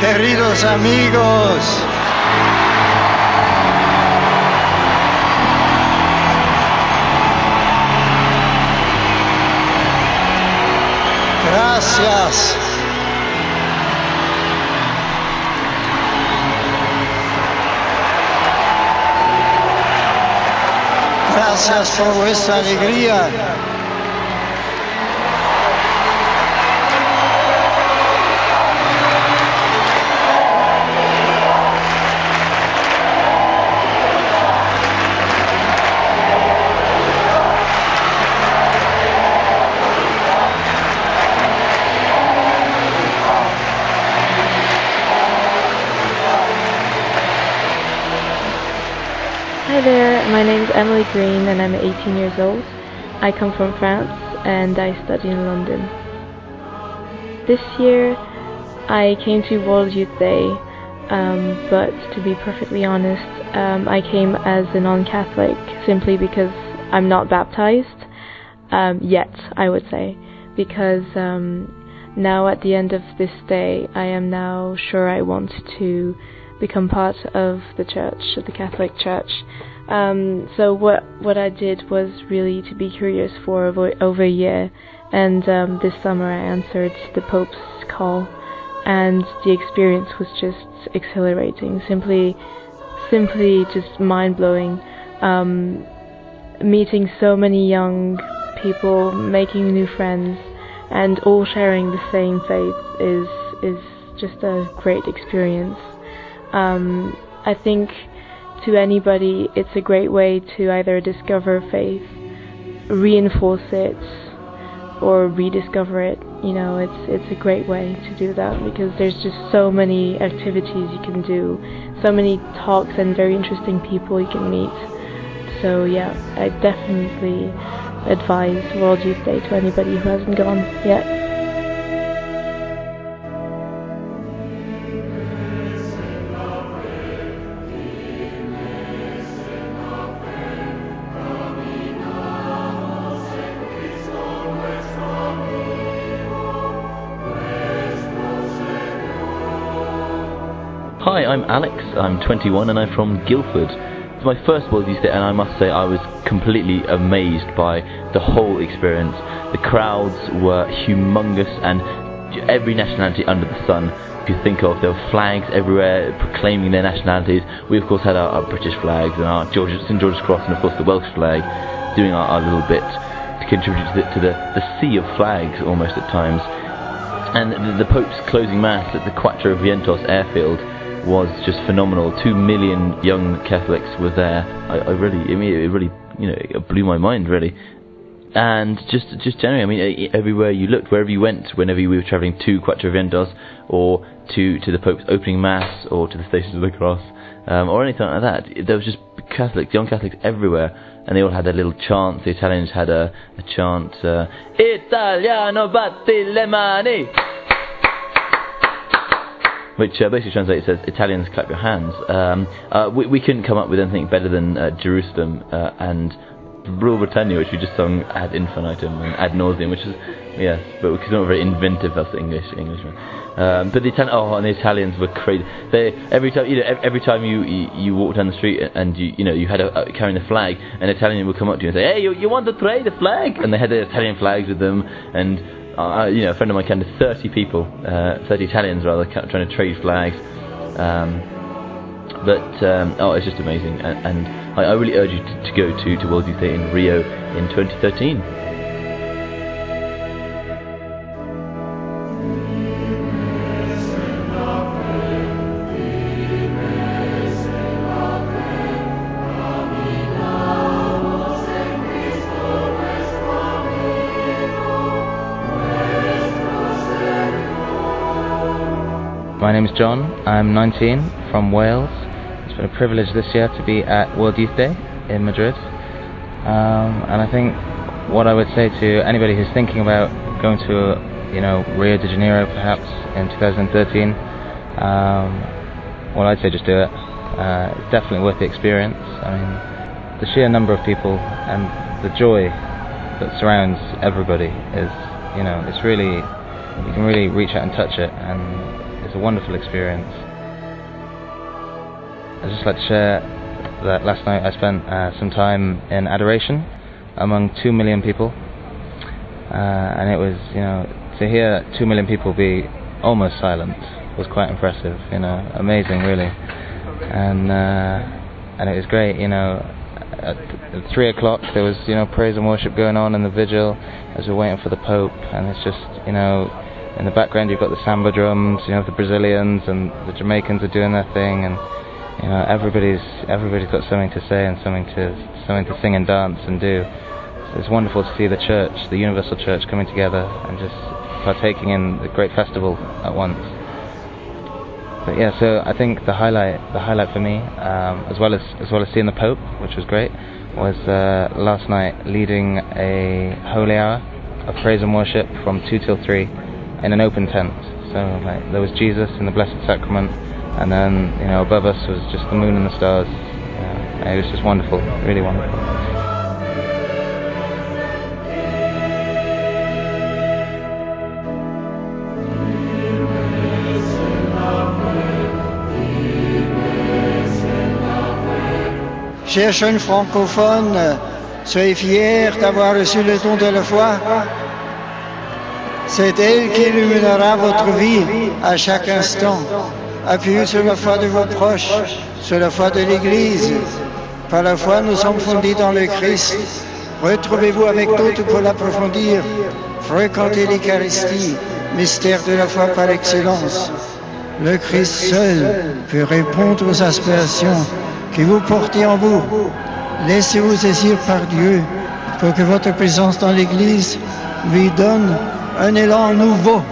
queridos amigos. Gracias. Gracias por vuestra alegría. My name is Emily Green and I'm 18 years old. I come from France and I study in London. This year I came to World Youth Day, um, but to be perfectly honest, um, I came as a non Catholic simply because I'm not baptized. Um, yet, I would say. Because um, now at the end of this day, I am now sure I want to become part of the church, of the Catholic Church. Um, so what what I did was really to be curious for over, over a year, and um, this summer I answered the Pope's call, and the experience was just exhilarating, simply simply just mind blowing. Um, meeting so many young people, making new friends, and all sharing the same faith is is just a great experience. Um, I think to anybody, it's a great way to either discover faith, reinforce it, or rediscover it. You know, it's it's a great way to do that because there's just so many activities you can do, so many talks and very interesting people you can meet. So yeah, I definitely advise World Youth Day to anybody who hasn't gone yet. Hi, I'm Alex. I'm 21 and I'm from Guildford. It's my first World Youth Day, and I must say I was completely amazed by the whole experience. The crowds were humongous, and every nationality under the sun you could think of. There were flags everywhere proclaiming their nationalities. We, of course, had our, our British flags and our George, St George's Cross, and of course the Welsh flag, doing our, our little bit to contribute to the, to the, the sea of flags almost at times. And the, the Pope's closing mass at the Cuatro Vientos airfield was just phenomenal. Two million young Catholics were there. I, I really, I mean, it really, you know, it blew my mind really. And just, just generally, I mean, everywhere you looked, wherever you went, whenever we were travelling to Cuatro Vientos or to to the Pope's opening mass or to the Stations of the Cross um, or anything like that, there was just Catholics, young Catholics everywhere, and they all had their little chants. The Italians had a, a chant, uh, Italiano batti le mani which uh, basically translates as Italians clap your hands. Um, uh, we, we, couldn't come up with anything better than uh, Jerusalem uh, and Rule Britannia, which we just sung ad infinitum and ad nauseum, which is yes, but we're not very inventive as English Englishmen. Um, but the Italian, oh, and the Italians were crazy. They every time you know every time you, you, you walk down the street and you you know you had a, a, carrying the flag, an Italian would come up to you and say, hey, you, you want to trade the flag? And they had their Italian flags with them and uh, you know, a friend of mine counted 30 people, uh, 30 Italians rather, trying to trade flags. Um, but um, oh, it's just amazing, and, and I, I, really urge you to, to go to, to World Youth Day in Rio in 2013. My name is John. I'm 19 from Wales. It's been a privilege this year to be at World Youth Day in Madrid. Um, and I think what I would say to anybody who's thinking about going to, you know, Rio de Janeiro perhaps in 2013, um, well, I'd say just do it. Uh, it's definitely worth the experience. I mean, the sheer number of people and the joy that surrounds everybody is, you know, it's really, you can really reach out and touch it. And a wonderful experience. I'd just like to share that last night I spent uh, some time in adoration among two million people, uh, and it was, you know, to hear two million people be almost silent was quite impressive. You know, amazing, really, and uh, and it was great. You know, at, at three o'clock there was, you know, praise and worship going on in the vigil as we're waiting for the Pope, and it's just, you know, in the background you've got the samba drums, you know, the Brazilians and the Jamaicans are doing their thing, and you know, everybody's everybody's got something to say and something to something to sing and dance and do. So it's wonderful to see the church, the universal church, coming together and just partaking in the great festival at once. But yeah, so I think the highlight, the highlight for me, um, as well as as well as seeing the Pope, which was great, was uh, last night leading a holy hour of praise and worship from two till three in an open tent. So like there was Jesus in the Blessed Sacrament, and then you know above us was just the moon and the stars. Uh, it was just wonderful, really wonderful. Chers jeunes francophones, soyez fiers d'avoir reçu le don de la foi. C'est elle qui illuminera votre vie à chaque instant. Appuyez sur la foi de vos proches, sur la foi de l'Église. Par la foi, nous sommes fondés dans le Christ. Retrouvez-vous avec d'autres pour l'approfondir. Fréquentez l'Eucharistie, mystère de la foi par excellence. Le Christ seul peut répondre aux aspirations que vous portez en vous. Laissez-vous saisir par Dieu pour que votre présence dans l'Église lui donne un élan nouveau